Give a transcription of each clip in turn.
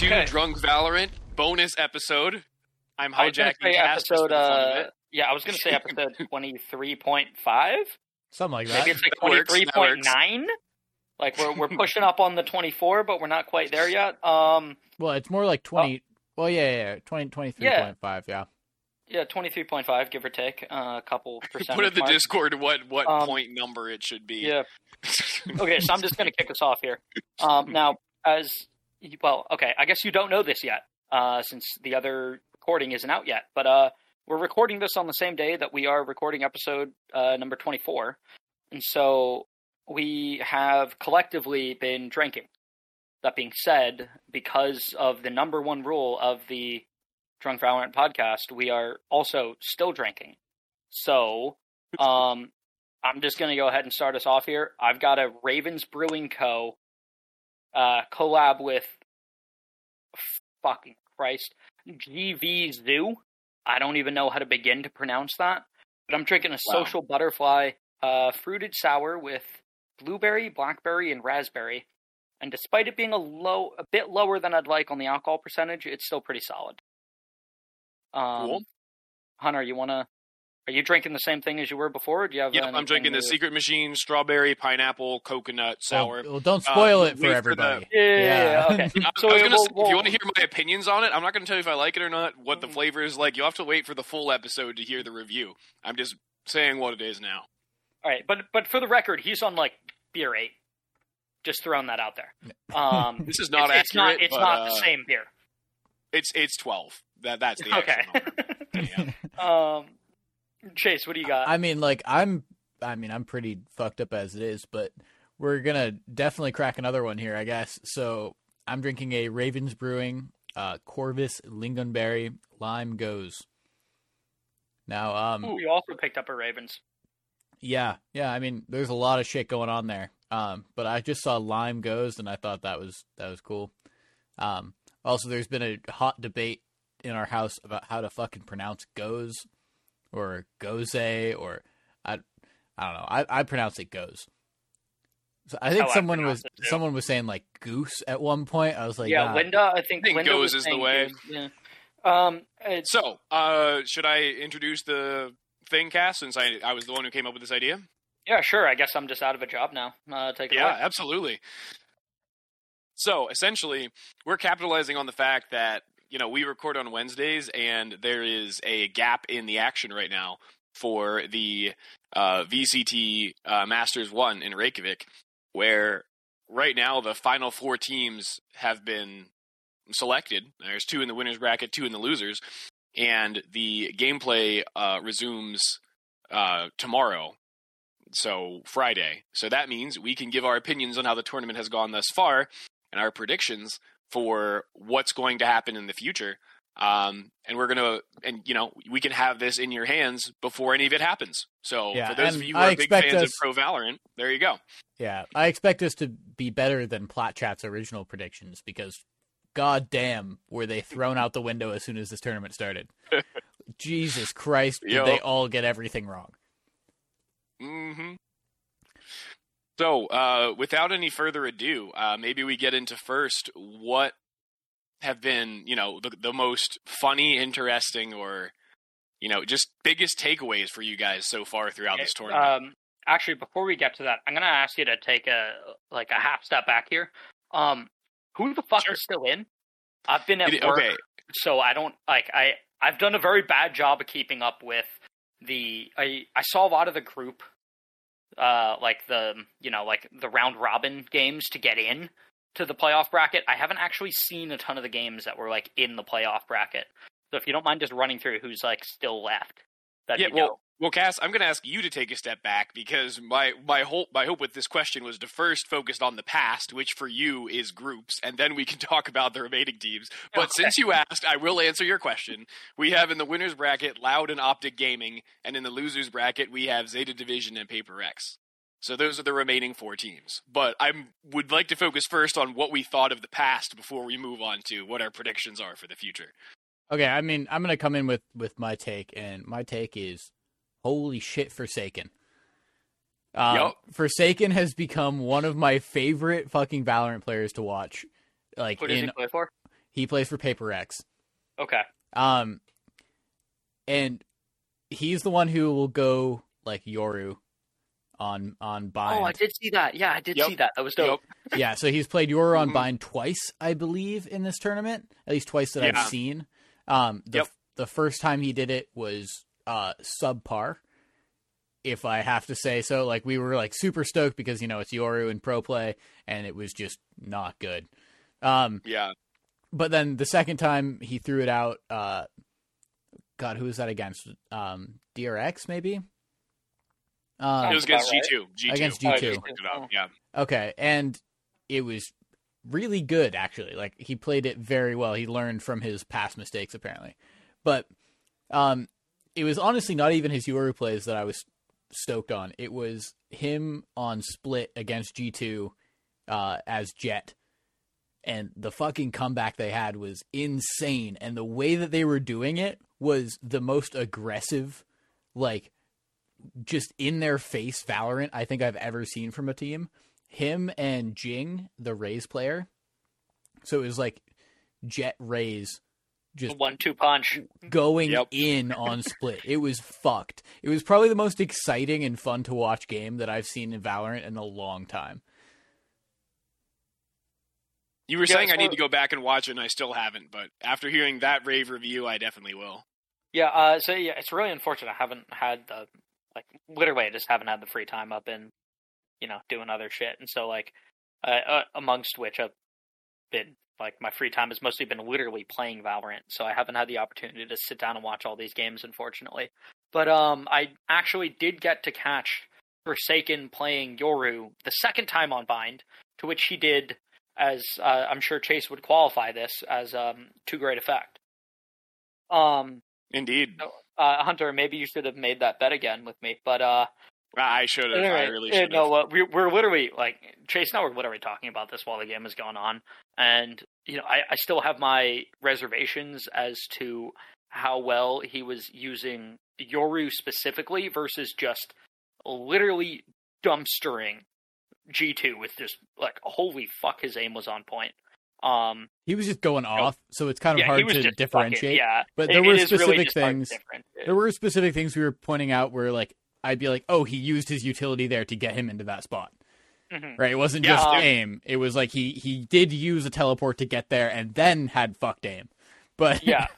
to Okay. Drunk Valorant bonus episode. I'm I was gonna hijacking say episode. for the fun of Uh, yeah, I was gonna say episode twenty three point five. Something like that. Maybe it's like That twenty works, three that point works. nine. Like we're we're pushing up on the twenty four, but we're not quite there yet. Um, Well, it's more like 20. Well, yeah, yeah, yeah. 20, 23.5, yeah. yeah, twenty three point five, give or take uh, a couple percent. Put in the Discord what what Um, point number it should be. Yeah. Okay, so I'm just going to kick us off here. Um, now, as well, okay, I guess you don't know this yet, uh, since the other recording isn't out yet. But uh, we're recording this on the same day that we are recording episode uh, number 24, and so we have collectively been drinking. That being said, because of the number one rule of the Drunk Valorant podcast, we are also still drinking. So, um, I'm just going to go ahead and start us off here. I've got a Ravens Brewing Co. Uh, collab with fucking Christ GV Zoo. I don't even know how to begin to pronounce that, but I'm drinking a Wow. Social Butterfly uh, fruited sour with blueberry, blackberry, and raspberry. And despite it being a low, a bit lower than I'd like on the alcohol percentage, it's still pretty solid. Um, Cool. Hunter, you want to? Are you drinking the same thing as you were before? Or do you have? Yep, I'm drinking the Secret Machine strawberry, pineapple, coconut, sour. Well, well, don't spoil Uh, it for wait for everybody. Yeah, yeah, yeah, Yeah. okay. I, So I was we'll- say, if we'll- you want to hear my opinions on it, I'm not going to tell you if I like it or not, what the Mhm. flavor is like. you'll have to wait for the full episode to hear the review. I'm just saying what it is now. All right, but but for the record, he's on like beer eight. Just throwing that out there. Um, This is not it's, it's not. accurate, It's but, not uh, the same beer. It's it's 12. That that's the Okay. actual number. Yeah. um, Chase, what do you got? I mean, like I'm, I mean, I'm pretty fucked up as it is, but we're gonna definitely crack another one here, I guess. So I'm drinking a Ravens Brewing uh, Corvus Lingonberry Lime Goes. Now, um, you also picked up a Ravens. yeah, yeah. I mean, there's a lot of shit going on there. Um, but I just saw Lime Goes, and I thought that was that was cool. Um, also, there's been a hot debate in our house about how to fucking pronounce goes or goze or I I don't know. I I pronounce it goes. So I think how someone pronounce was someone was saying like goose at one point. I was like, yeah, nah. Linda. I think, I think Linda goes is the way. goose, Yeah. Um, So, uh, should I introduce the thing, cast since I I was the one who came up with this idea? yeah, sure. I guess I'm just out of a job now. Uh, take it Yeah, away. absolutely. So essentially, we're capitalizing on the fact that you know we record on Wednesdays, and there is a gap in the action right now for the uh, VCT uh, Masters One in Reykjavik, where right now the final four teams have been selected. There's two in the winners bracket, two in the losers, and the gameplay uh, resumes uh, tomorrow so Friday. So that means we can give our opinions on how the tournament has gone thus far and our predictions for what's going to happen in the future. Um, and we're gonna, and you know, we can have this in your hands before any of it happens. So Yeah, for those of you who I are big fans us- of Pro Valorant, there you go. Yeah, I expect this to be better than Plat Chat's original predictions because, god damn, were they thrown out the window as soon as this tournament started. Jesus Christ, did Yo. they all get everything wrong? hmm So, uh, without any further ado, uh, maybe we get into first what have been, you know, the, the most funny, interesting, or you know, just biggest takeaways for you guys so far throughout this tournament. Um, actually, before we get to that, I'm gonna ask you to take a like a half step back here. Um, who the fuck Sure. is still in? I've been at It- work, okay, so I don't like I. I've done a very bad job of keeping up with the. I I saw a lot of the group, uh, like the you know like the round robin games to get in to the playoff bracket. I haven't actually seen a ton of the games that were like in the playoff bracket. So if you don't mind just running through who's like still left, that'd yeah. be dope. Well, Cass, I'm going to ask you to take a step back because my my hope my hope with this question was to first focus on the past, which for you is groups, and then we can talk about the remaining teams. But Okay. since you asked, I will answer your question. We have in the winners bracket Loud and Optic Gaming, and in the losers bracket we have Zeta Division and Paper Rex. So those are the remaining four teams. But I would like to focus first on what we thought of the past before we move on to what our predictions are for the future. Okay, I mean, I'm gonna come in with with my take, and my take is, holy shit, Forsaken. Um, Yup. Forsaken has become one of my favorite fucking Valorant players to watch. Like Who does in he play for? He plays for Paper Rex. Okay. Um, and he's the one who will go like Yoru on on bind. Oh, I did see that. Yeah, I did Yep. see that. That was dope. yeah, so he's played Yoru on Mhm. bind twice, I believe, in this tournament. At least twice that Yeah. I've seen. Um, the Yep. the first time he did it was uh subpar. If I have to say so, like we were like super stoked because you know it's Yoru in pro play, and it was just not good. Um, Yeah. but then the second time he threw it out, uh, God, who was that against? Um, DRX maybe. It Um, was against G two. G two. Against I G2. just looked it up. Yeah. okay, and it was really good actually. Like he played it very well. He learned from his past mistakes apparently, but um, it was honestly not even his Yoru plays that I was stoked on. It was him on split against G two uh, as Jett. And the fucking comeback they had was insane. And the way that they were doing it was the most aggressive, like just in their face Valorant I think I've ever seen from a team. Him and Jing, the Raze player. So it was like Jet Raze just One two punch. going Yep. in on split. It was fucked. It was probably the most exciting and fun to watch game that I've seen in Valorant in a long time. You were Yeah, saying I need to go back and watch it, and I still haven't. But after hearing that rave review, I definitely will. Yeah. Uh. So yeah, it's really unfortunate. I haven't had the like literally. I just haven't had the free time. I've been, you know, doing other shit, and so like, uh, uh, amongst which I've been like my free time has mostly been literally playing Valorant. So I haven't had the opportunity to sit down and watch all these games, unfortunately. But um, I actually did get to catch Forsaken playing Yoru the second time on Bind, to which he did, as uh, I'm sure Chase would qualify this as um to great effect. Um, Indeed, uh, Hunter, maybe you should have made that bet again with me, but uh, I should have. I really should have. no, uh, we, we're literally like Chase and I were literally talking about this while the game was going on, and you know, I, I still have my reservations as to how well he was using Yoru specifically versus just literally dumpstering G two with just like holy fuck, his aim was on point. Um, He was just going off, so it's kind of yeah, hard to differentiate. fucking- yeah, But there it were is really specific just hard to things. There were specific things we were pointing out where like I'd be like, "Oh, he used his utility there to get him into that spot." Mhm. Right? It wasn't Yeah, just aim. It was like he he did use a teleport to get there and then had fucked aim. But Yeah.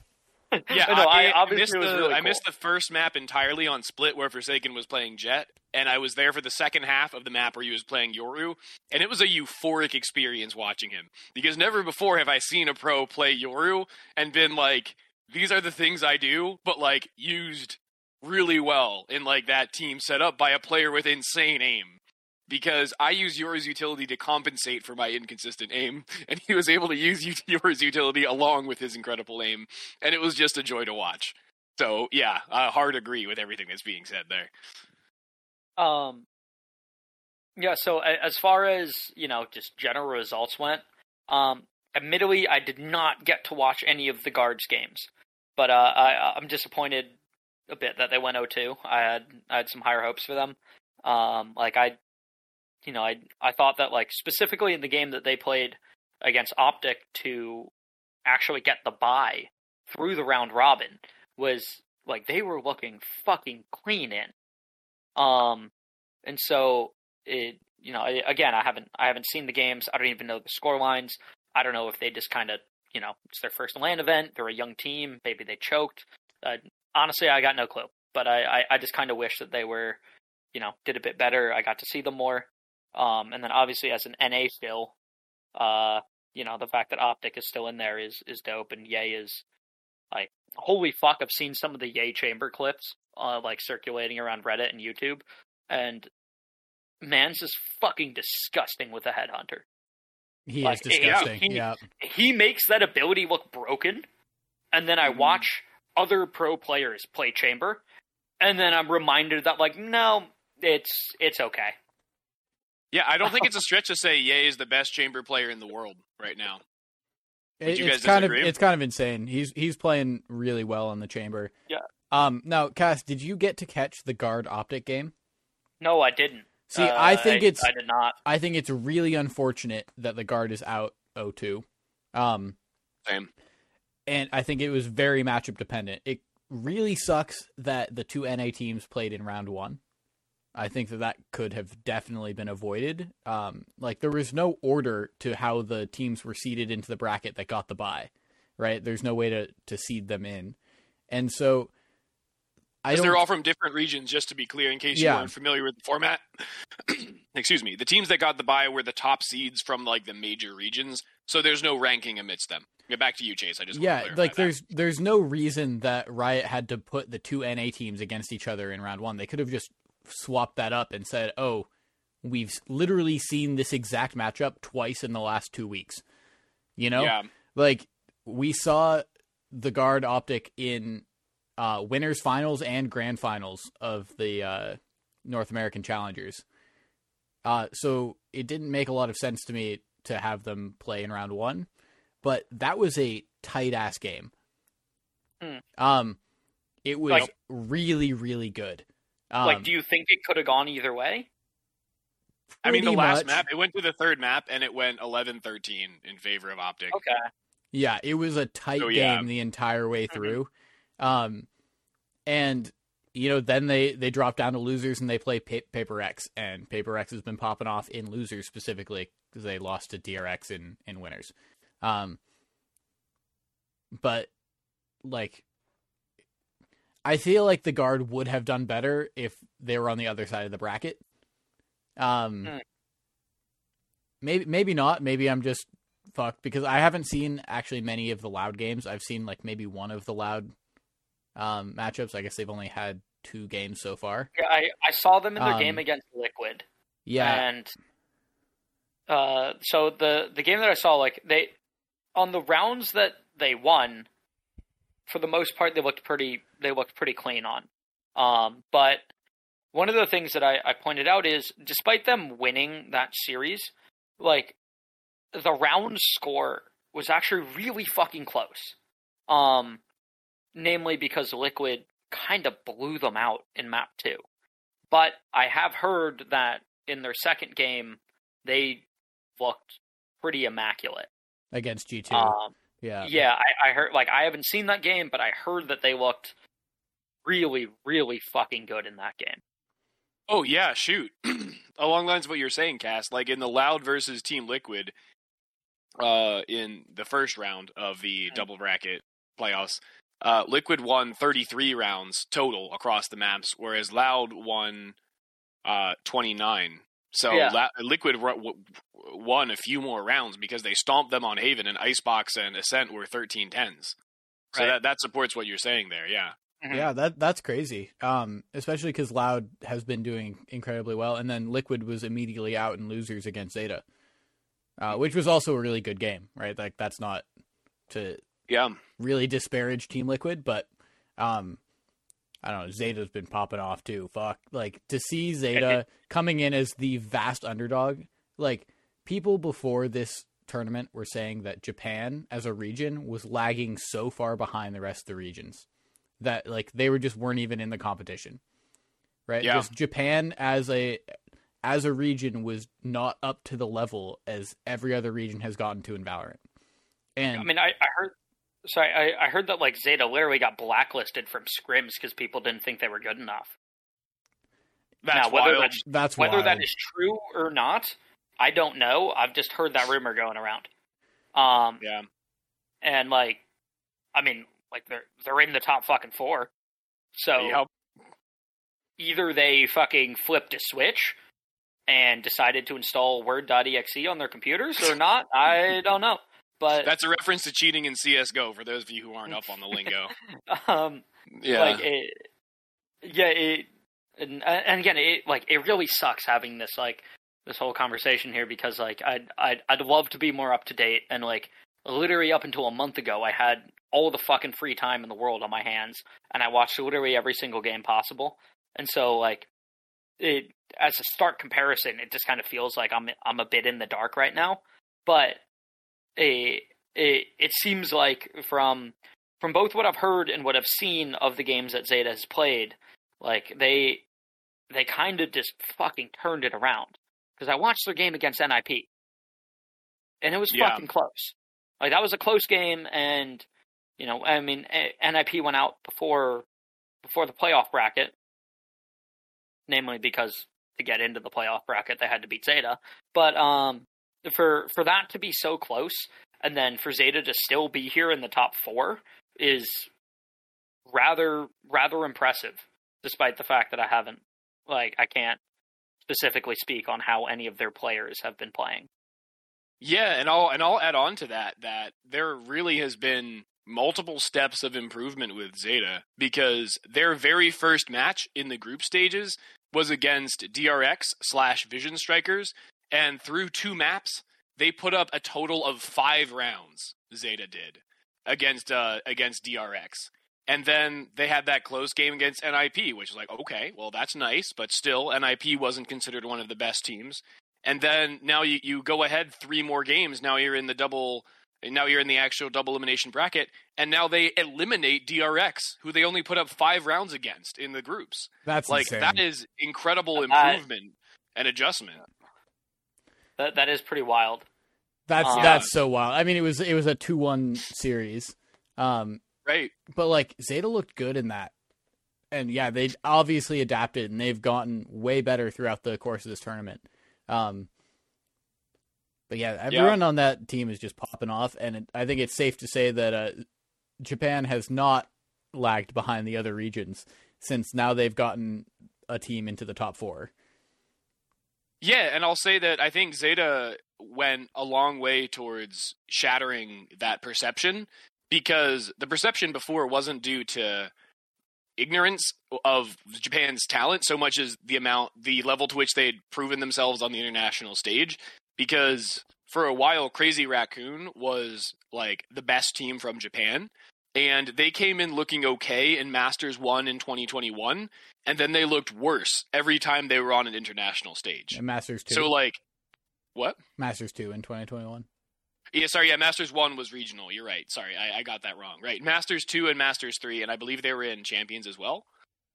Yeah, no, I, I, missed the really I cool. missed the first map entirely on Split where Forsaken was playing Jett, and I was there for the second half of the map where he was playing Yoru, and it was a euphoric experience watching him because never before have I seen a pro play Yoru and been like, these are the things I do, but like used really well in like that team set up by a player with insane aim. Because I use Yoru's utility to compensate for my inconsistent aim, and he was able to use Yoru's utility along with his incredible aim and it was just a joy to watch. So yeah, I hard agree with everything that's being said there. Um, yeah. So as far as you know, just general results went. Um, admittedly, I did not get to watch any of the guards games, but uh, I, I'm disappointed a bit that they went 0-2. I had I had some higher hopes for them. Um, like I, you know, I I thought that like specifically in the game that they played against Optic to actually get the bye through the round robin was like they were looking fucking clean in. Um, and so it, you know, again, I haven't, I haven't seen the games. I don't even know the score lines. I don't know if they just kind of, you know, it's their first LAN event. They're a young team. Maybe they choked. Uh, honestly, I got no clue. But I, I, I just kind of wish that they were, you know, did a bit better. I got to see them more. Um, and then obviously as an NA still, uh, you know, the fact that Optic is still in there is is dope, and Yay is like holy fuck. I've seen some of the Yay chamber clips, uh, like circulating around Reddit and YouTube, and man's just fucking disgusting with a headhunter. he Like, is disgusting. he- yeah. He makes that ability look broken, and then I Mhm. watch other pro players play chamber, and then I'm reminded that like no, it's it's okay. Yeah, I don't think it's a stretch to say yay is the best chamber player in the world right now. Would you it's guys kind disagree? of it's kind of insane. He's he's playing really well in the chamber. Yeah. Um. Now, Cass, did you get to catch the guard optic game? No, I didn't. See, Uh, I think it's I did not. I think it's really unfortunate that the guard is out 0-2. Um, Same. And I think it was very matchup dependent. It really sucks that the two NA teams played in round one. I think that that could have definitely been avoided. Um, like there was no order to how the teams were seeded into the bracket that got the bye, right? There's no way to to seed them in, and so I they're all from different regions, just to be clear, in case you Yeah. weren't familiar with the format. Excuse me. The teams that got the bye were the top seeds from like the major regions, so there's no ranking amidst them. Yeah, back to you, Chase. I just yeah, like that. there's there's no reason that Riot had to put the two NA teams against each other in round one. They could have just swapped that up and said, "Oh, we've literally seen this exact matchup twice in the last two weeks." You know, yeah, like we saw the guard optic in uh, winners finals and grand finals of the uh, North American Challengers. Uh, so it didn't make a lot of sense to me to have them play in round one, but that was a tight ass game. Hmm. Um, it was Like- really really good. Um, like, do you think it could have gone either way? I mean the last much. map, it went to the third map, and it went 11-13 in favor of Optic. Okay. Yeah, it was a tight So, yeah. game the entire way Mhm. through. Um, and you know, then they they drop down to losers and they play pa- Paper Rex, and Paper Rex has been popping off in losers specifically because they lost to DRX in in winners. Um, but like, I feel like the guard would have done better if they were on the other side of the bracket. Um, Hmm. maybe maybe not. Maybe I'm just fucked because I haven't seen actually many of the loud games. I've seen like maybe one of the loud um, matchups. I guess they've only had two games so far. Yeah, I, I saw them in their Um, game against Liquid. Yeah, And uh, so the the game that I saw, like they on the rounds that they won, for the most part, they looked pretty they looked pretty clean on. Um, but one of the things that I, I pointed out is, despite them winning that series, like the round score was actually really fucking close. Um, namely because Liquid kind of blew them out in map two. But I have heard that in their second game, they looked pretty immaculate. against G two. Um, yeah, yeah, I, I heard like I haven't seen that game, but I heard that they looked really, really fucking good in that game. Oh yeah, shoot. Along the lines of what you're saying, Cass, like in the Loud versus Team Liquid, uh, in the first round of the Mhm. double bracket playoffs, uh, Liquid won 33 rounds total across the maps, whereas Loud won uh 29. So Yeah. La- Liquid ru- w- won a few more rounds because they stomped them on Haven, and Icebox and Ascent were 13 10s. So Right. that that supports what you're saying there. Yeah. Mhm. Yeah, that that's crazy. Um, especially because Loud has been doing incredibly well, and then Liquid was immediately out in losers against Zeta, uh, which was also a really good game, right? Like that's not to Yeah. really disparage Team Liquid, but um, I don't know. Zeta's been popping off too. Fuck, like to see Zeta coming in as the vast underdog. Like people before this tournament were saying that Japan as a region was lagging so far behind the rest of the regions that like they were just weren't even in the competition. Right? Yeah. Just Japan as a as a region was not up to the level as every other region has gotten to in Valorant. And I mean, I, I heard. Sorry, I, I heard that like Zeta literally got blacklisted from scrims because people didn't think they were good enough. That's now, whether wild. that's that's whether wild. that is true or not, I don't know. I've just heard that rumor going around. Um, Yeah. and like, I mean, like they're they're in the top fucking four. So Yep. either they fucking flipped a switch and decided to install Word.exe on their computers or not, I don't know. But That's a reference to cheating in CS:GO for those of you who aren't up on the lingo. um, Yeah. like it, yeah, it, and, and again, it like it really sucks having this like this whole conversation here because like I'd I'd I'd love to be more up to date and like literally up until a month ago I had all the fucking free time in the world on my hands and I watched literally every single game possible and so like it as a stark comparison it just kind of feels like I'm I'm a bit in the dark right now but it seems like from from both what I've heard and what I've seen of the games that Zeta has played, like they they kind of just fucking turned it around. Because I watched their game against NIP, and it was Yeah. fucking close. Like that was a close game, and you know, I mean, NIP went out before before the playoff bracket, namely because to get into the playoff bracket they had to beat Zeta. But um, for for that to be so close, and then for Zeta to still be here in the top four is rather rather impressive, despite the fact that I haven't like I can't specifically speak on how any of their players have been playing. Yeah, and I'll and I'll add on to that that there really has been multiple steps of improvement with Zeta because their very first match in the group stages was against DRX slash Vision Strikers, and through two maps, they put up a total of five rounds. Zeta did against uh, against DRX, and then they had that close game against NIP, which is like okay, well that's nice, but still NIP wasn't considered one of the best teams. And then now you, you go ahead three more games. Now you're in the double now you're in the actual double elimination bracket, and now they eliminate DRX, who they only put up five rounds against in the groups. That's like insane. that is incredible improvement and adjustment. That that is pretty wild. That's Um, that's so wild. I mean, it was it was a two one series, um, Right. but like Zeta looked good in that, and yeah, they obviously adapted and they've gotten way better throughout the course of this tournament. Um, but yeah, everyone on that team is just popping off, and it, I think it's safe to say that uh, Japan has not lagged behind the other regions since now they've gotten a team into the top four. Yeah, and I'll say that I think Zeta went a long way towards shattering that perception because the perception before wasn't due to ignorance of Japan's talent so much as the amount the level to which they had proven themselves on the international stage because for a while Crazy Raccoon was like the best team from Japan and they came in looking okay in Masters 1 in 2021 and then they looked worse every time they were on an international stage. And Masters two, So like what? Masters two in twenty twenty one. Yeah, sorry, yeah, Masters one was regional. You're right. Sorry, I, I got that wrong. Right. Masters two and Masters three, and I believe they were in champions as well.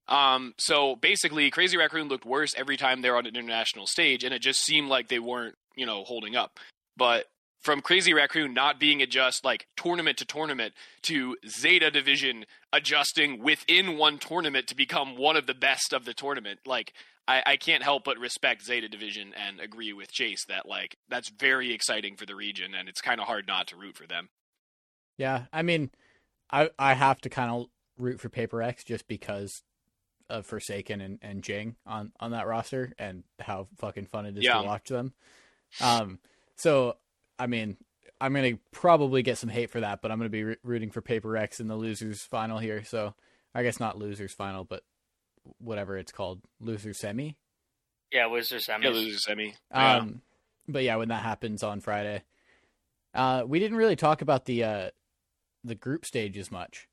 Um, so basically Crazy Raccoon looked worse every time they were on an international stage, and it just seemed like they weren't, you know, holding up. But from Crazy Raccoon not being adjust like tournament to tournament to Zeta division adjusting within one tournament to become one of the best of the tournament, like I, I can't help but respect Zeta division and agree with Chase that like that's very exciting for the region and it's kind of hard not to root for them. Yeah, I mean, I I have to kind of root for Paper Rex just because of Forsaken and, and Jing on, on that roster and how fucking fun it is Yeah. to watch them. Um, so I mean, I'm gonna probably get some hate for that, but I'm gonna be re- rooting for Paper Rex in the losers final here. So I guess not losers final, but whatever it's called, loser semi. Yeah, loser semi. Yeah, losers semi. Yeah. Um, but yeah, when that happens on Friday, uh, we didn't really talk about the uh, the group stage as much.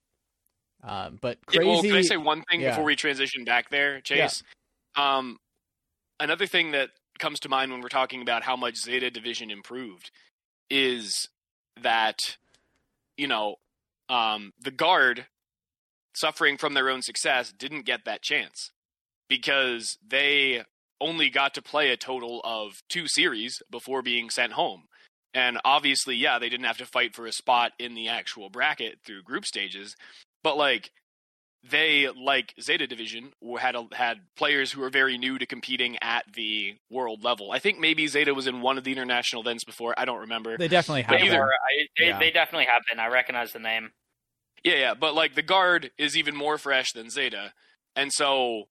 Um, but Yeah, crazy. well, can I say one thing yeah. before we transition back there, Chase? Um, another thing that comes to mind when we're talking about how much Zeta Division improved is that, you know, um, the guard suffering from their own success didn't get that chance because they only got to play a total of two series before being sent home. And obviously, yeah, they didn't have to fight for a spot in the actual bracket through group stages, but like they like Zeta Division had a, had players who were very new to competing at the world level. I think maybe Zeta was in one of the international events before. I don't remember. they definitely have. But either- either, I, they, Yeah. they definitely have been. I recognize the name. Yeah, yeah, but like the guard is even more fresh than Zeta, and so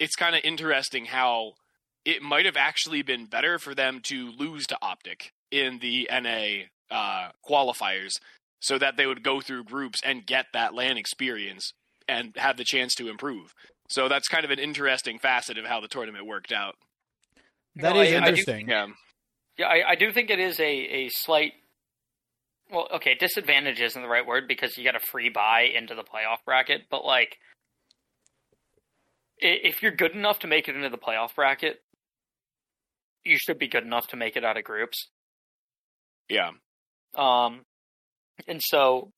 it's kind of interesting how it might have actually been better for them to lose to Optic in the NA uh, qualifiers, so that they would go through groups and get that LAN experience and have the chance to improve. So that's kind of an interesting facet of how the tournament worked out. That No, is I- I do- interesting. Yeah, Yeah, I, I do think it is a, a slight. Well, okay, disadvantage isn't the right word because you got a free bye into the playoff bracket, but like, if you're good enough to make it into the playoff bracket, you should be good enough to make it out of groups. yeah, Um, and so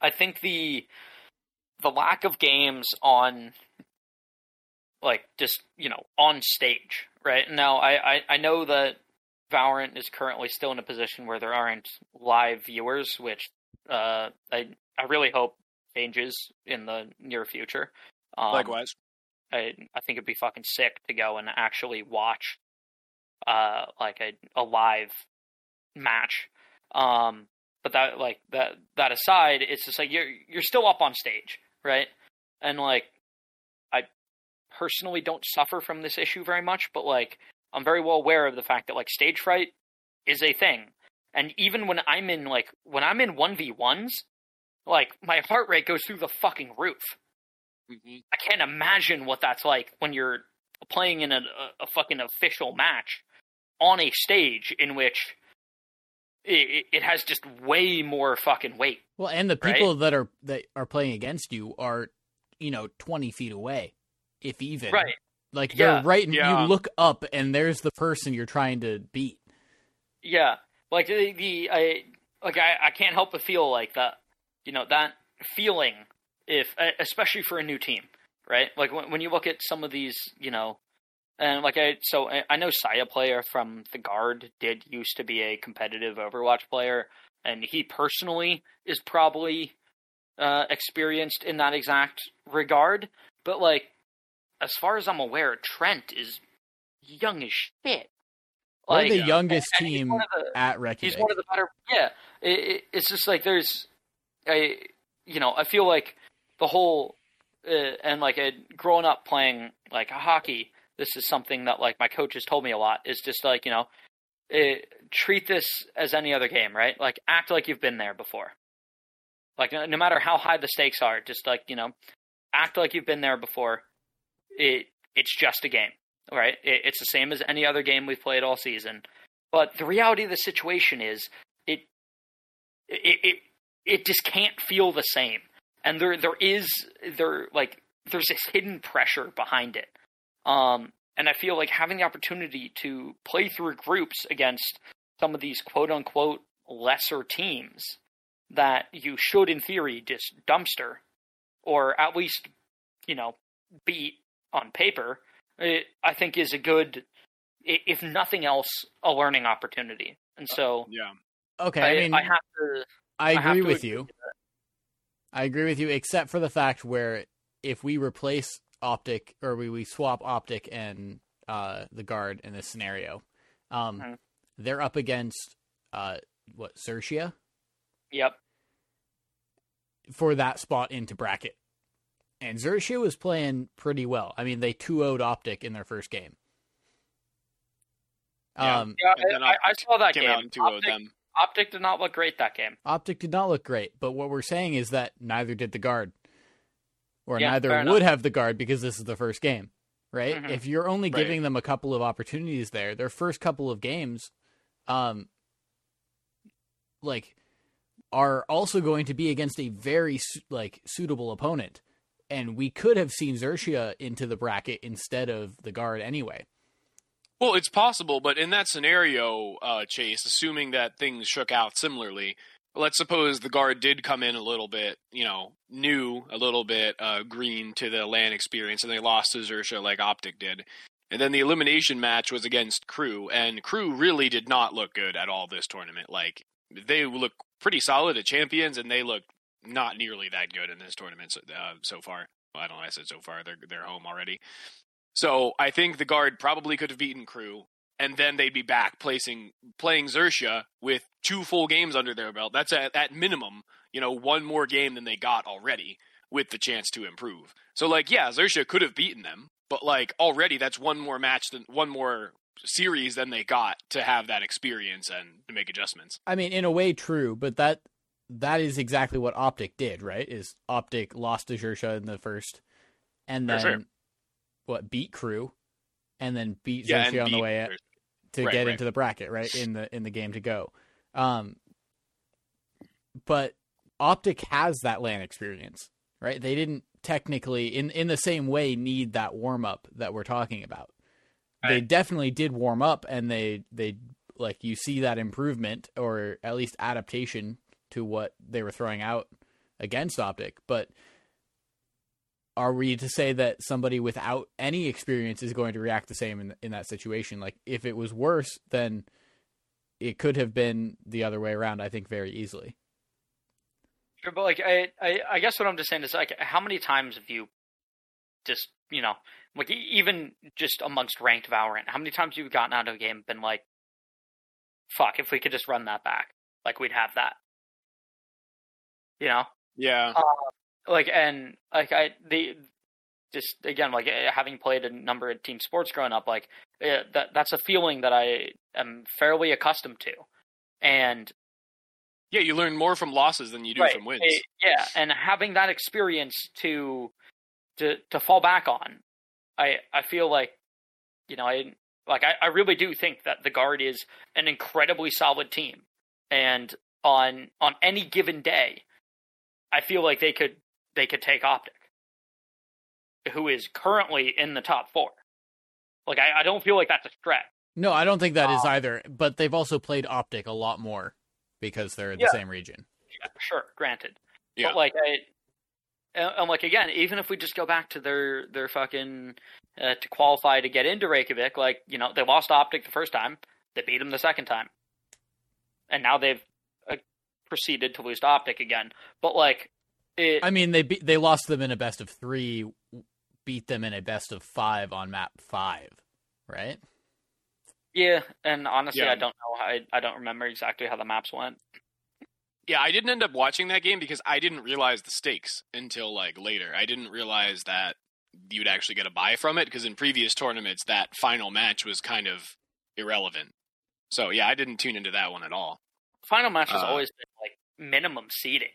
I think the the lack of games on like just you know on stage right now I, I i know that Valorant is currently still in a position where there aren't live viewers, which uh, I I really hope changes in the near future. Um, Likewise. I I think it'd be fucking sick to go and actually watch uh like a a live match. Um but that like that that aside, it's just like you're you're still up on stage, right? And like I personally don't suffer from this issue very much, but like I'm very well aware of the fact that like stage fright is a thing. And even when I'm in like when I'm in 1v1s, like my heart rate goes through the fucking roof. hmm I can't imagine what that's like when you're playing in a, a, a fucking official match on a stage in which it, it has just way more fucking weight. Well, and the Right? people that are that are playing against you are, you know, twenty feet away, if even. Right. Like Yeah. they're right, and Yeah. you look up, and there's the person you're trying to beat. Yeah. Like the, the I like I, I can't help but feel like that you know, that feeling if especially for a new team, right? Like when when you look at some of these, you know, and like I so I know Sayaplayer from the guard did used to be a competitive Overwatch player, and he personally is probably uh, experienced in that exact regard. But like, as far as I'm aware, Trent is young as shit. We're Like, the youngest he's team the- at Reykjavik. He's one of the better. Yeah, it, it, it's just like there's, I, you know, I feel like the whole, uh, and like uh growing up playing like hockey, this is something that like my coach has told me a lot. Is just like you know, uh treat this as any other game, right? Like act like you've been there before. Like no, no matter how high the stakes are, just like you know, act like you've been there before. It it's just a game, right? It, it's the same as any other game we've played all season. But the reality of the situation is, it it it, it just can't feel the same, and there there is there like there's this hidden pressure behind it. Um, and I feel like having the opportunity to play through groups against some of these quote unquote lesser teams that you should, in theory, just dumpster, or at least, you know, beat on paper, it, I think is a good, if nothing else, a learning opportunity. And so Yeah. okay, I, I, mean, I have to. I have agree to with agree you. I agree with you, except for the fact where if we replace optic or we, we swap optic and uh, the guard in this scenario, um, Mhm. they're up against uh, what Xerxia Yep. for that spot into bracket, and Xerxia was playing pretty well. I mean, they 2-0'd optic in their first game. Yeah. Um, Yeah, I, I saw that Came game. out and Optic, them. Optic did not look great that game. Optic did not look great, but what we're saying is that neither did the guard, or Yeah, neither would enough. have the guard because this is the first game, right? Mhm. If you're only Right. giving them a couple of opportunities there, their first couple of games, um, like, are also going to be against a very like suitable opponent, and we could have seen Xerxia into the bracket instead of the guard anyway. Well, it's possible, but in that scenario, uh, Chase, assuming that things shook out similarly, let's suppose the guard did come in a little bit, you know, new, a little bit uh, green to the LAN experience, and they lost to Xerxia like Optic did. And then the elimination match was against KRÜ, and KRÜ really did not look good at all this tournament. Like, they look pretty solid at champions, and they look not nearly that good in this tournament so, uh, so far. Well, I don't know. I said so far. They're they're home already. So I think the guard probably could have beaten KRÜ, and then they'd be back placing playing Xerxia with two full games under their belt. That's at, at minimum, you know, one more game than they got already with the chance to improve. So like, yeah, Xerxia could have beaten them, but like already that's one more match than one more series than they got to have that experience and to make adjustments. I mean, in a way, true, but that that is exactly what Optic did, right? Is Optic lost to Xerxia in the first, and then sure. what beat KRÜ, and then beat Yeah, on the way to Right, get right. into the bracket, right in the in the game to go. Um, but Optic has that LAN experience, right? They didn't technically, in in the same way, need that warm up that we're talking about. They definitely did warm up, and they they like you see that improvement or at least adaptation to what they were throwing out against Optic, but. Are we to say that somebody without any experience is going to react the same in in that situation? Like if it was worse, then it could have been the other way around. I think very easily. Sure, but like I, I, I guess what I'm just saying is like, how many times have you just, you know, like e- even just amongst ranked Valorant, how many times you've gotten out of a game and been like, fuck, if we could just run that back, like we'd have that, you know? Yeah. Um, like and like I the just again like eh, having played a number of team sports growing up like eh, that that's a feeling that I am fairly accustomed to. And Yeah, you learn more from losses than you do right, from wins. eh, yeah and having that experience to to to fall back on I I feel like you know I like I, I really do think that the guard is an incredibly solid team. And on on any given day I feel like they could they could take Optic, who is currently in the top four. Like I, I don't feel like that's a stretch. No, I don't think that is Um, either. But they've also played Optic a lot more because they're in Yeah. the same region. Yeah, sure, granted. Yeah. But like I, and and, like again, even if we just go back to their their fucking uh, to qualify to get into Reykjavik, like you know they lost Optic the first time, they beat them the second time, and now they've uh, proceeded to lose to Optic again. But like it, I mean, they be- they lost them in a best of three, beat them in a best of five on map five, right? yeah, and honestly, Yeah. I don't know. I I don't remember exactly how the maps went. Yeah, I didn't end up watching that game because I didn't realize the stakes until like later. I didn't realize that you'd actually get a bye from it because in previous tournaments that final match was kind of irrelevant. So yeah, I didn't tune into that one at all. Final match has Uh, always been like minimum seeding.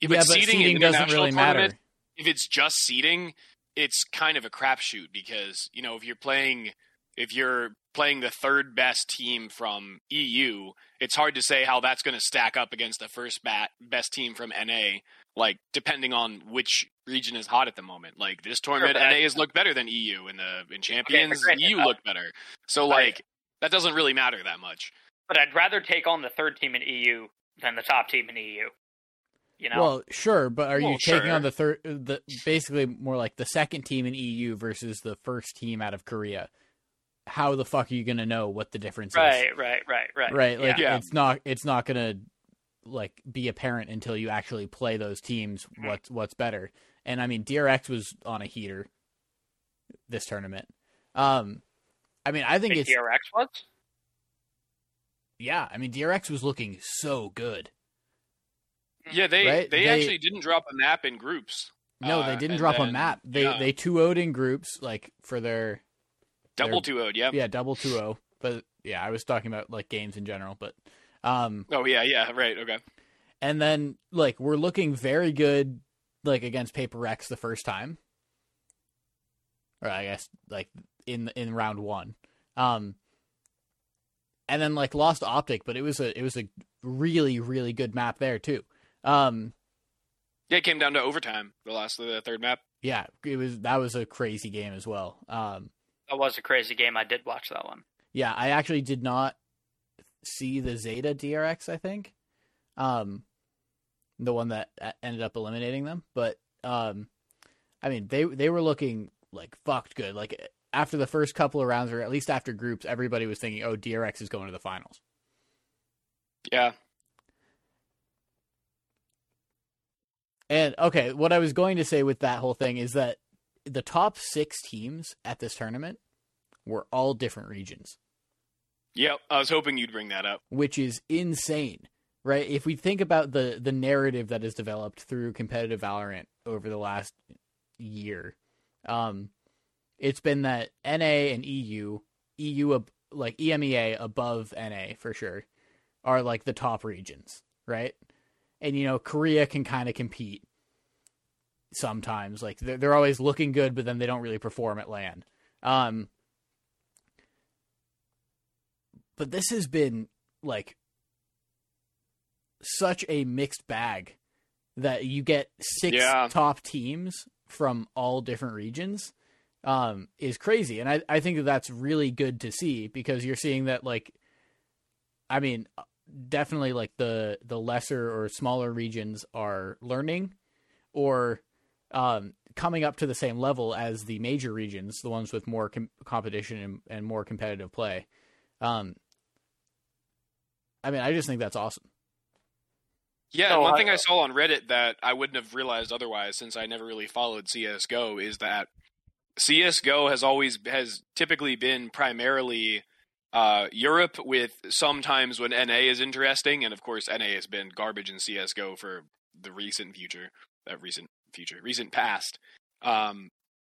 Yeah, but seeding, seeding doesn't really matter. if it's just seeding, it's kind of a crapshoot because you know if you're playing if you're playing the third best team from EU, it's hard to say how that's going to stack up against the first bat, best team from NA. Like depending on which region is hot at the moment. Like this tournament, I- NA has looked better than EU in the in Champions. granted, EU uh, looked better. So like that doesn't really matter that much. But I'd rather take on the third team in EU than the top team in EU. You know, Well, sure, but are you taking sure. on the third, the basically more like the second team in EU versus the first team out of Korea? How the fuck are you gonna know what the difference is? right, right, right, right, right like Yeah. it's not it's not gonna like be apparent until you actually play those teams Mm-hmm. what's what's better and i mean drx was on a heater this tournament um i mean i think Think it's DRX was. yeah i mean drx was looking so good Yeah, they Right? they, They- actually didn't drop a map in groups. no Uh, they didn't and drop a map they yeah. they 2-0'd in groups like for their Double two woed, yeah. yeah double 2-0 but yeah i was talking about like games in general but um Oh yeah, yeah, right, okay. and then like we're looking very good like against paper rex the first time or i guess like in in round one um and then like lost optic but it was a it was a really really good map there too um Yeah, it came down to overtime. The last, the third map. yeah it was that was a crazy game as well um That was a crazy game. I did watch that one. yeah i actually did not see the zeta drx i think um the one that ended up eliminating them but um i mean they they were looking like fucked good like after the first couple of rounds or at least after groups everybody was thinking oh drx is going to the finals Yeah, and okay what i was going to say with that whole thing is that the top 6 teams at this tournament were all different regions yep. I was hoping you'd bring that up. which is insane, right? If we think about the the narrative that has developed through competitive Valorant over the last year, um, it's been that NA and EU, EU ab- like EMEA above NA for sure, are like the top regions, right? And you know, Korea can kind of compete sometimes. Like they're, they're always looking good, but then they don't really perform at land. Um, but this has been like such a mixed bag that you get six Yeah. top teams from all different regions um, is crazy. And I, I think that that's really good to see because you're seeing that like, I mean, definitely like the, the lesser or smaller regions are learning or um, coming up to the same level as the major regions, the ones with more com- competition and, and more competitive play. Um, I mean, I just think that's awesome. Yeah, So and one I- thing I saw on Reddit that I wouldn't have realized otherwise, since I never really followed CS:GO, is that CS:GO has always has typically been primarily uh, Europe, with sometimes when NA is interesting, and of course NA has been garbage in CS:GO for the recent future, that recent future, recent past. Um,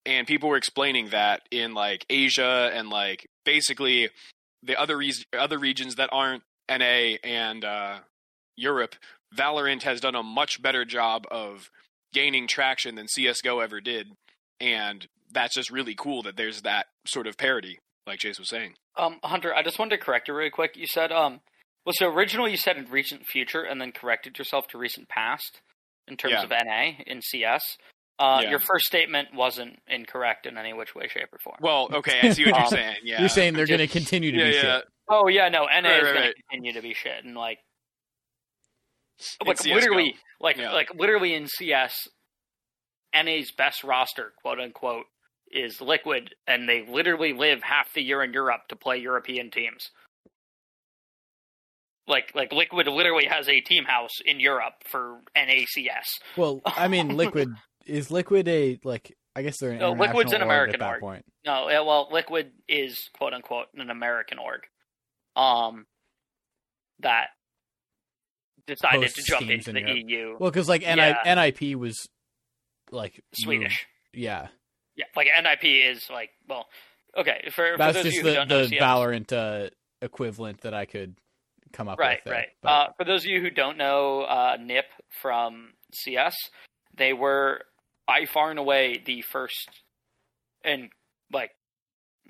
and people were explaining that in like Asia and like basically the other re- other regions that aren't NA and uh, Europe, Valorant has done a much better job of gaining traction than CS:GO ever did, and that's just really cool that there's that sort of parity, like Chase was saying. Um, Hunter, I just wanted to correct you really quick. You said um, well, so originally you said in recent future, and then corrected yourself to recent past in terms Yeah. of NA in CS. Uh, Yeah. Your first statement wasn't incorrect in any which way, shape, or form. Well, okay, I see what you're Um, saying. Yeah, You're saying they're going to continue to yeah, be yeah. shit. oh yeah, no, NA Right, is right, going to continue to be shit, and like, like CS:GO. literally, like Yeah. like literally in CS, NA's best roster, quote unquote, is Liquid, and they literally live half the year in Europe to play European teams. Like like Liquid literally has a team house in Europe for NACS. Well, I mean, Liquid is Liquid a like? I guess they're an No, Liquid's an org American at that org. point. No, yeah, well, Liquid is quote unquote an American org, um, that decided Hosts to jump into in the Europe. EU. Well, because like NI, Yeah. NIP was like Swedish, moved- Yeah, yeah, like NIP is like well, okay. For, for that's those of just you who don't know, the CS Valorant uh, equivalent that I could come up right, with. there. right. Uh, for those of you who don't know, uh, NIP from CS, they were by far and away the first, and like,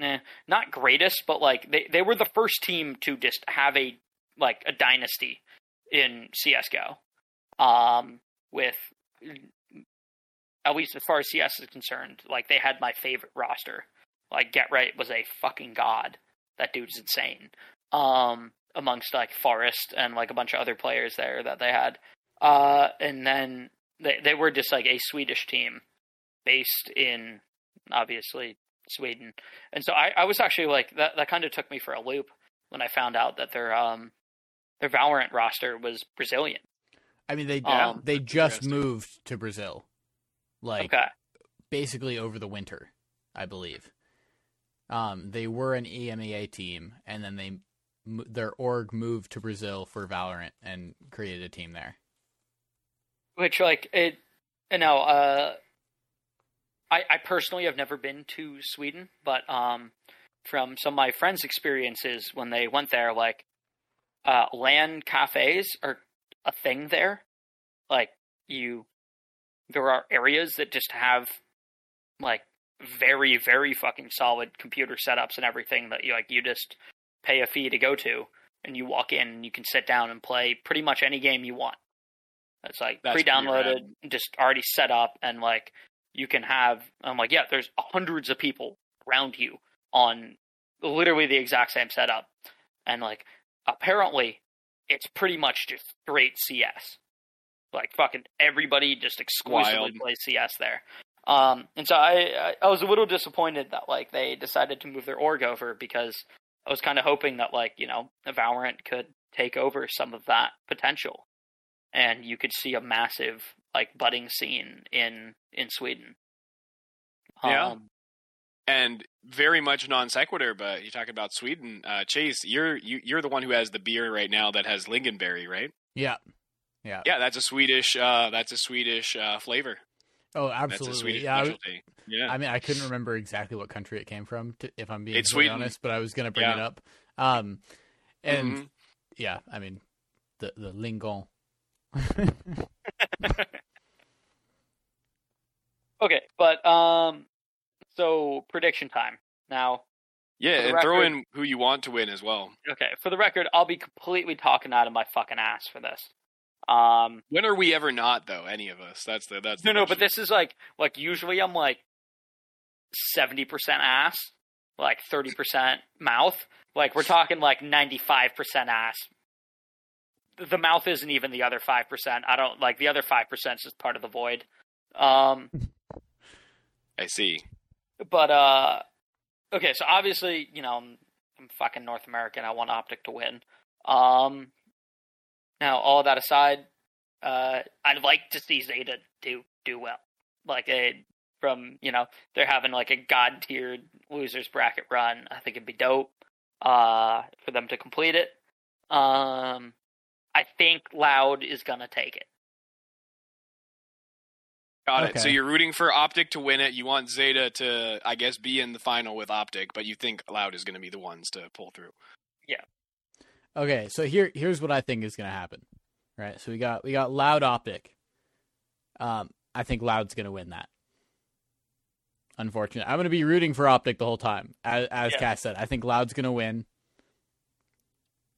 eh, not greatest, but like they they were the first team to just have a like a dynasty in CS:GO, um, with at least as far as CS is concerned, like they had my favorite roster. Like GeT_RiGhT was a fucking god. That dude's insane. Um, amongst like f0rest and like a bunch of other players there that they had. Uh, and then they they were just like a Swedish team based in obviously Sweden. And so I, I was actually like that that kind of took me for a loop when I found out that their um their Valorant roster was Brazilian. I mean, they um, they just moved to Brazil, like okay. basically over the winter, I believe. Um, they were an EMEA team, and then they their org moved to Brazil for Valorant and created a team there. Which like it you know, uh I I personally have never been to Sweden, but um from some of my friends' experiences when they went there, like uh LAN cafes are a thing there. Like you there are areas that just have like very, very fucking solid computer setups and everything that you like you just pay a fee to go to and you walk in and you can sit down and play pretty much any game you want. It's like That's pre-downloaded, just already set up, and like you can have. I'm like, yeah, there's hundreds of people around you on literally the exact same setup, and like apparently it's pretty much just straight CS. Like fucking everybody just exclusively Wild. plays CS there. Um, and so I, I I was a little disappointed that like they decided to move their org over because I was kind of hoping that like you know Valorant could take over some of that potential, and you could see a massive like budding scene in in Sweden. Yeah. Um, and very much non sequitur. But you talk about Sweden, uh, Chase. You're you, you're the one who has the beer right now that has lingonberry, right? Yeah, yeah. Yeah, that's a Swedish. Uh, that's a Swedish uh, flavor. Oh, That's a absolutely. Swedish Yeah, I. Yeah. I mean, I couldn't remember exactly what country it came from, to, if I'm being It's Sweden. honest. But I was going to bring Yeah. it up. Um, and Mhm. yeah, I mean, the the lingon. okay, but um, so prediction time now. yeah, for the and throw in who you want to win as well. Okay, for the record, I'll be completely talking out of my fucking ass for this. Um, When are we ever not though? Any of us? That's the that's the no, no, but this is like like usually I'm like seventy percent ass, like thirty percent mouth. Like we're talking like ninety five percent ass. The mouth isn't even the other five percent. I don't like the other five percent is just part of the void. Um, I see. but uh, okay, so obviously you know I'm, I'm fucking North American. I want Optic to win. Um, Now, all that aside, uh, I'd like to see Zeta do do well. Like a from you know they're having like a god tiered losers bracket run. I think it'd be dope uh, for them to complete it. Um, I think Loud is gonna take it. Got it. So you're rooting for Optic to win it. You want Zeta to, I guess, be in the final with Optic, but you think Loud is going to be the ones to pull through. Okay, so here here's what I think is gonna happen. Right. So we got we got Loud Optic. Um, I think Loud's gonna win that. Unfortunately, I'm gonna be rooting for Optic the whole time. As, as Yeah. Cass said, I think Loud's gonna win.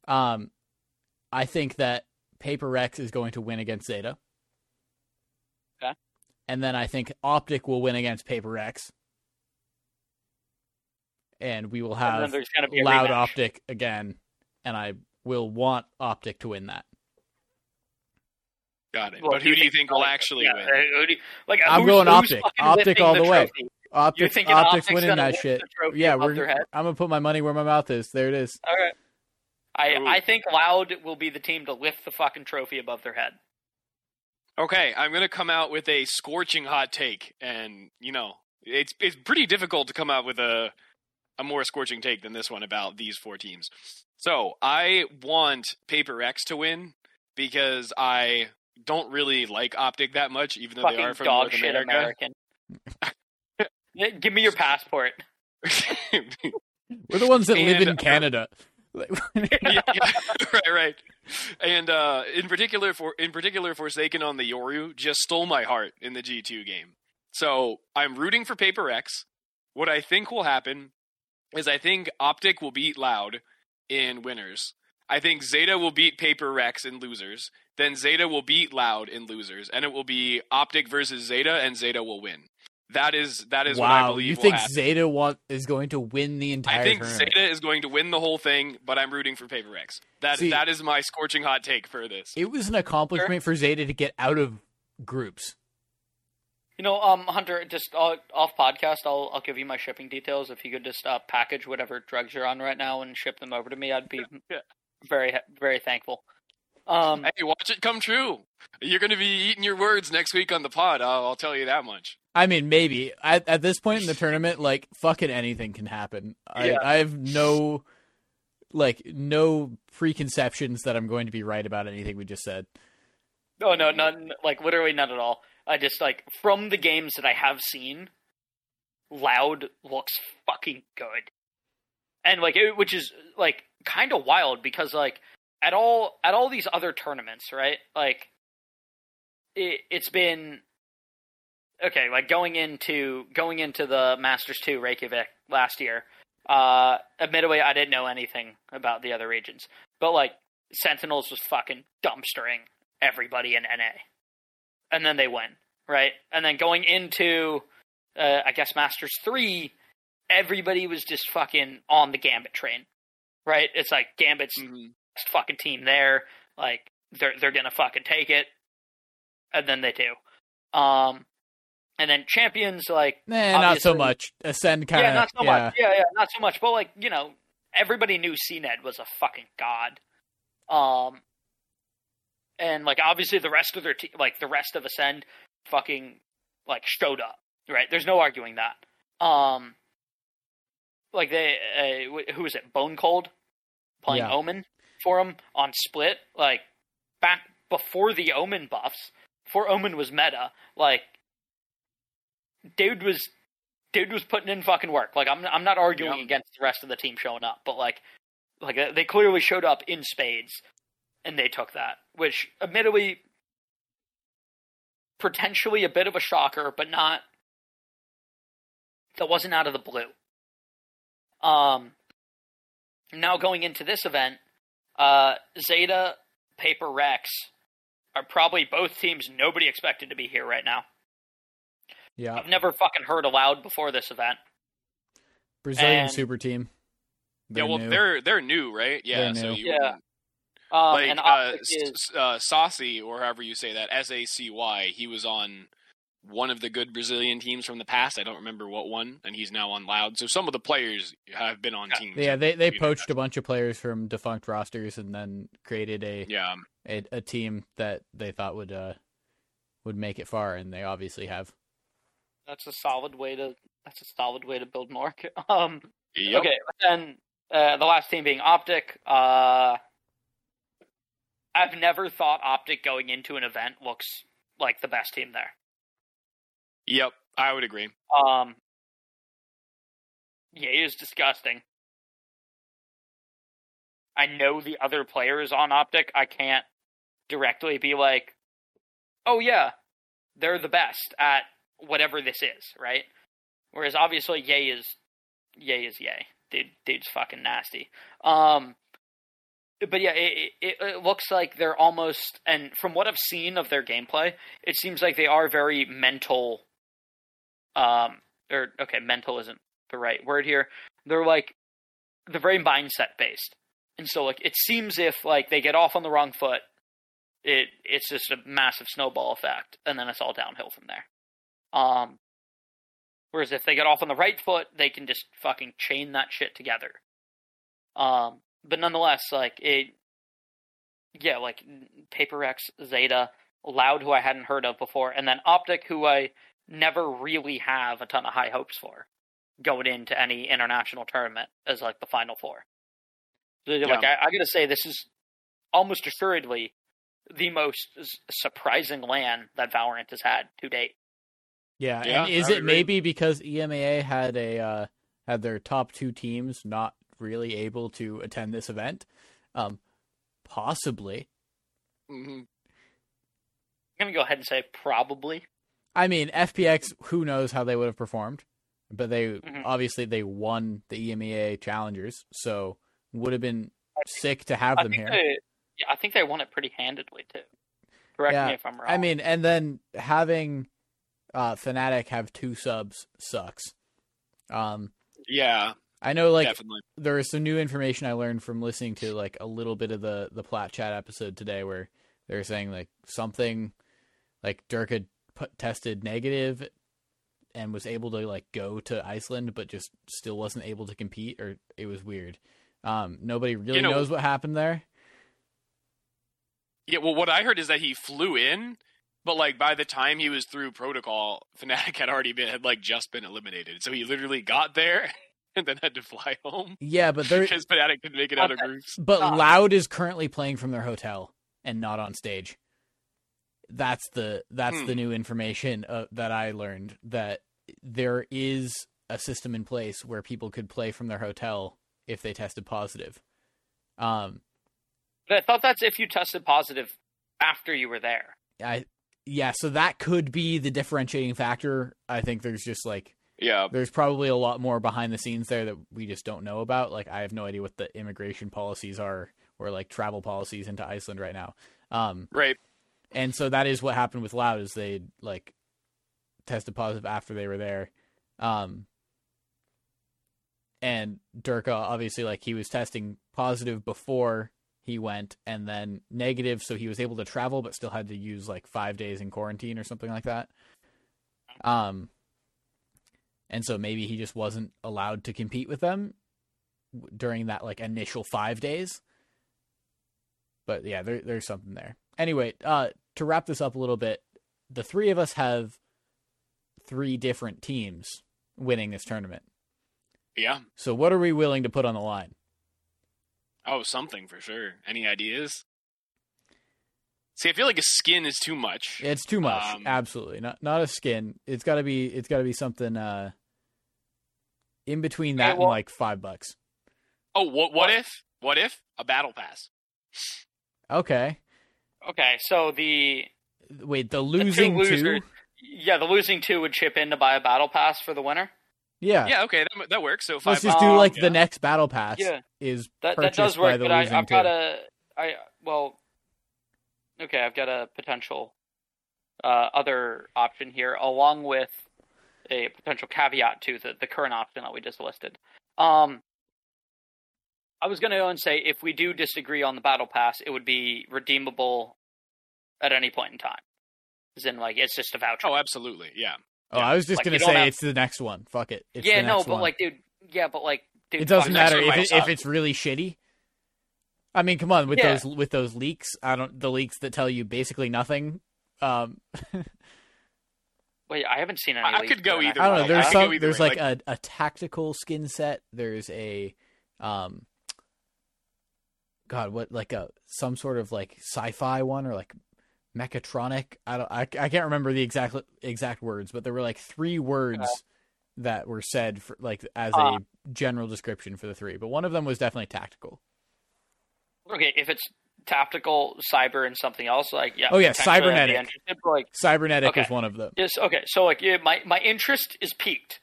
Um, I think that Paper Rex is going to win against Zeta. Okay. And then I think Optic will win against Paper Rex. And we will have there's gonna be a Loud rematch. Optic again, and I will want Optic to win that. Got it. Well, but who do you think will actually yeah, win? uh, you- like I'm who's- going who's Optic. Optic all the way. trophy? You're Optic, thinking Optic's Optic's winning that shit. Yeah, we're. I'm gonna put my money where my mouth is. There it is. All right. I Ooh. I think Loud will be the team to lift the fucking trophy above their head. Okay, I'm going to come out with a scorching hot take, and you know, it's it's pretty difficult to come out with a a more scorching take than this one about these four teams. So I want Paper Rex to win because I don't really like Optic that much, even though fucking they are from dog North shit America. American. Give me your passport. We're the ones that live in Canada. Yeah, yeah, right, right. And uh, in particular for in particular Forsaken on the Yoru just stole my heart in the G2 game. So I'm rooting for Paper Rex. What I think will happen is I think Optic will beat Loud in winners. I think Zeta will beat Paper Rex in losers. Then Zeta will beat Loud in losers, and it will be Optic versus Zeta, and Zeta will win. That is that is what I wow, believe you will think happen. Zeta want is going to win the entire I think tournament? Zeta is going to win the whole thing, but I'm rooting for Paper Rex. That See- that is my scorching hot take for this. It was an accomplishment for Zeta to get out of groups. You know, um, Hunter, just uh, off podcast, I'll I'll give you my shipping details. If you could just uh, package whatever drugs you're on right now and ship them over to me, I'd be Yeah. very very thankful. Um, Hey, watch it come true. You're going to be eating your words next week on the pod. I'll, I'll tell you that much. I mean, maybe at, at this point in the tournament, like fucking anything can happen. I, Yeah. I have no, like, no preconceptions that I'm going to be right about anything we just said. no, no, none. Like literally none at all. I just like from the games that I have seen, Loud looks fucking good, and like it, which is like kind of wild because like at all at all these other tournaments, right? Like it, it's been okay. Like going into going into the Masters two Reykjavik last year. Uh, admittedly, I didn't know anything about the other regions, but like Sentinels was fucking dumpstering everybody in NA, and then they win, right? And then going into, uh, I guess Masters three, everybody was just fucking on the Gambit train, right? It's like Gambit's Mhm. best fucking team there, like they're they're gonna fucking take it, and then they do. Um, and then champions like Nah, not so much. Ascend kind of. yeah, not so much. Yeah, yeah, not so much. But like you know, everybody knew CNED was a fucking god. Um, and like obviously the rest of their team, like the rest of Ascend, fucking like showed up. Right? There's no arguing that. Um, like they, uh, wh- who was it? Bonecold playing Yeah. Omen for him on Split. Like back before the Omen buffs, before Omen was meta. Like dude was dude was putting in fucking work. Like I'm I'm not arguing Yeah. against the rest of the team showing up, but like like they clearly showed up in spades and they took that, which admittedly potentially a bit of a shocker, but not that wasn't out of the blue. Um now going into this event, uh Zeta, Paper Rex are probably both teams nobody expected to be here right now. Yeah. I've never fucking heard aloud before this event. Brazilian and- super team. Yeah, They're well, new. they're they're new, right? Yeah, They're so you Yeah. Wouldn't- Um, like and uh, is S- uh, Saucy or however you say that, S A C Y. He was on one of the good Brazilian teams from the past. I don't remember what one, and he's now on Loud. So some of the players have been on teams. Yeah, they they You know, poached a bunch of players from defunct rosters and then created a Yeah, a, a team that they thought would uh would make it far, and they obviously have. That's a solid way to. That's a solid way to build Mark. Um, Yep. Okay, but then uh, the last team being Optic. Uh, I've never thought Optic going into an event looks like the best team there. Yep, I would agree. Um, yeah, it is disgusting. I know the other players on Optic. I can't directly be like, oh yeah, they're the best at whatever this is, right? Whereas obviously Yay is Yay is Yay. Dude, dude's fucking nasty. Um, but yeah, it, it, it looks like they're almost, and from what I've seen of their gameplay, it seems like they are very mental. Um, or okay, mental isn't the right word here. They're like they're very mindset based, and so like it seems if like they get off on the wrong foot, it it's just a massive snowball effect, and then it's all downhill from there. Um, whereas if they get off on the right foot, they can just fucking chain that shit together. Um, but nonetheless, like it, yeah, like Paper Rex, Zeta, Loud, who I hadn't heard of before, and then Optic, who I never really have a ton of high hopes for going into any international tournament as like the final four. So, Like I, I gotta say, this is almost assuredly the most s- surprising LAN that Valorant has had to date. Yeah, Yeah, and is it agree. maybe because E EMEA had a uh, had their top two teams not really able to attend this event? Um, possibly. hmm I'm gonna go ahead and say probably. I mean, FPX. Who knows how they would have performed? But they Mhm. obviously they won the EMEA challengers, so would have been sick to have I them here. they, yeah, I think they won it pretty handedly too. Correct Yeah, me if I'm wrong. I mean, and then having uh Fnatic have two subs sucks. Um, Yeah, I know like definitely. there is some new information I learned from listening to like a little bit of the the Plat Chat episode today, where they're saying like something like Derke had put, tested negative and was able to like go to Iceland, but just still wasn't able to compete, or it was weird. Um, nobody really You know- knows what happened there. Yeah, well, what I heard is that he flew in, but like by the time he was through protocol, Fnatic had already been had like just been eliminated. So he literally got there and then had to fly home Yeah, but there, because Fnatic didn't make it out of groups. but Ah. Loud is currently playing from their hotel and not on stage. That's the that's Hmm. the new information uh, that I learned that there is a system in place where people could play from their hotel if they tested positive. Um, But I thought that's if you tested positive after you were there. I yeah, so that could be the differentiating factor. I think there's just like Yeah, there's probably a lot more behind the scenes there that we just don't know about. Like I have no idea what the immigration policies are or like travel policies into Iceland right now. Um, right. and so that is what happened with Loud is they like tested positive after they were there. Um, and Derke obviously like he was testing positive before he went and then negative so he was able to travel but still had to use like 5 days in quarantine or something like that. Um and so maybe he just wasn't allowed to compete with them during that like initial 5 days. But yeah, there, there's something there. Anyway, uh, to wrap this up a little bit, the three of us have three different teams winning this tournament. Yeah. So what are we willing to put on the line? Oh, something for sure. Any ideas? See, I feel like a skin is too much. It's too much. Um, Absolutely. Not not a skin. It's got to be it's got to be something uh in between that well- and like 5 bucks. Oh, what? What if? What if a battle pass? Okay. Okay, so the Wait, the two losing two? losers- yeah, the losing two would chip in to buy a battle pass for the winner. Yeah. Yeah, okay, that, that works. So Let's just do Um, like yeah. the next battle pass Yeah. is That that does work, the but I, I've got a I well, okay, I've got a potential uh, other option here, along with a potential caveat to the the current option that we just listed. Um, I was going to go and say if we do disagree on the battle pass, it would be redeemable at any point in time. As in, like, it's just a voucher. Oh, absolutely. Yeah. Oh, I was just Like, gonna say have- it's the next one. Fuck it. It's yeah, the no, but one. like, dude, yeah, but like, dude, it doesn't matter if it, if it's really shitty. I mean, come on with Yeah. those with those leaks. I don't the leaks that tell you basically nothing. Um, Wait, I haven't seen any. I- I leaks could go for an either I don't know. There's I could go some. There's way, like, a, a tactical skin set. There's a, um, God, what like a some sort of like sci-fi one or like mechatronic. I don't. I, I can't remember the exact exact words, but there were like three words that were said for like as Uh. a general description for the three. But one of them was definitely tactical. Okay, if it's tactical, cyber, and something else, like yeah. Oh, yeah, potentially I'd be cybernetic. like, Cybernetic Okay. is one of them. yes, okay, so like, yeah, my my interest is peaked,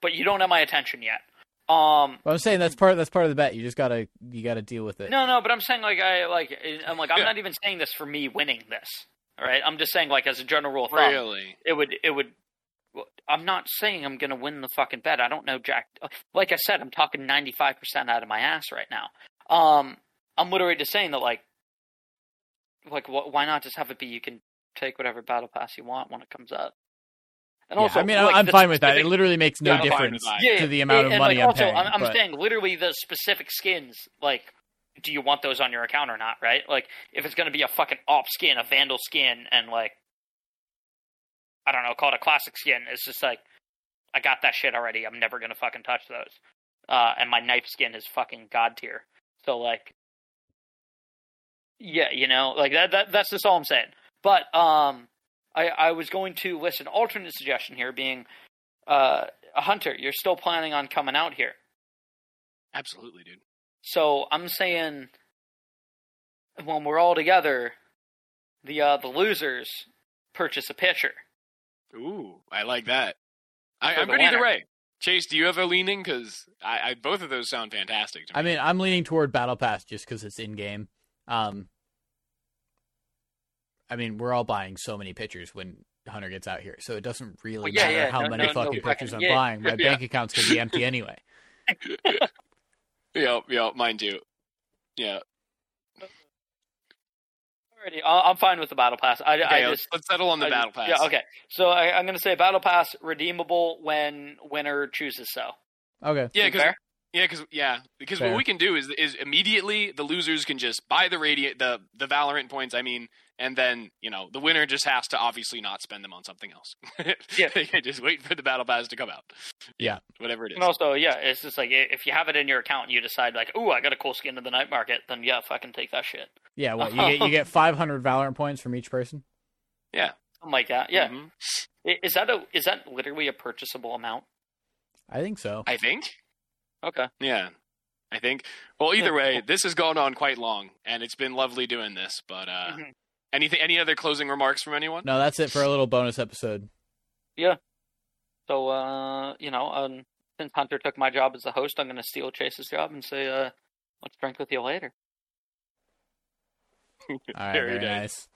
but you don't have my attention yet. Um, But I'm saying that's part that's part of the bet. You just gotta you gotta deal with it. no, no, but I'm saying like I like I'm like I'm Yeah. not even saying this for me winning this. All right, I'm just saying like as a general rule of thumb, Really? it would it would. I'm not saying I'm gonna win the fucking bet. I don't know Jack. Like I said, I'm talking 95 percent out of my ass right now. Um, I'm literally just saying that like, like wh- why not just have it be you can take whatever battle pass you want when it comes up. And Yeah, also, I mean, like, I'm fine with that. It literally makes no Yeah, I'm fine difference. Yeah, to the amount of money like, I'm also, paying. I'm, I'm but- saying literally the specific skins. Like, do you want those on your account or not? Right? Like, if it's going to be a fucking op skin, a vandal skin, and like, I don't know, call it a classic skin. It's just like, I got that shit already. I'm never going to fucking touch those. Uh, and my knife skin is fucking god tier. So like, yeah, you know, like that. That that's just all I'm saying. But um, I I was going to list an alternate suggestion here, being uh, a hunter. You're still planning on coming out here. Absolutely, dude. So I'm saying when we're all together, the uh, the losers purchase a pitcher. Ooh, I like that. I, I'm the good either way. Chase, do you have a leaning? Because I, I both of those sound fantastic. To me. I mean, I'm leaning toward Battle Pass just because it's in game. Um, I mean, we're all buying so many pitchers when Hunter gets out here, so it doesn't really Well, yeah, matter yeah, how no, many no, no fucking fucking- pitchers I'm yeah. buying. My Yeah. bank account's gonna be empty anyway. yeah, yeah, mine too. Yeah. Alrighty, I- I'm fine with the battle pass. I, Okay, I let's, just let's settle on the I- battle pass. Yeah, okay. So I, I'm going to say battle pass redeemable when winner chooses so. Okay. Yeah, because Fair? Yeah, because yeah, because Fair. what we can do is is immediately the losers can just buy the radiant the the Valorant points. I mean, and then you know the winner just has to obviously not spend them on something else. Yeah. they can just wait for the battle pass to come out. Yeah. whatever it is. And also, yeah, it's just like if you have it in your account and you decide like, oh, I got a cool skin in the night market," then yeah, fucking take that shit. Yeah. Well, you get you get 500 Valorant points from each person. Yeah, something like that. Yeah. Mhm. I- Is that a is that literally a purchasable amount? I think so. I think. Okay. Yeah. I think. Well, either way, this has gone on quite long, and it's been lovely doing this. But uh, Mhm. anything, any other closing remarks from anyone? No, that's it for a little bonus episode. Yeah. So, uh, you know, um, since Hunter took my job as the host, I'm going to steal Chase's job and say, uh, let's drink with you later. All right. Very Very nice. nice.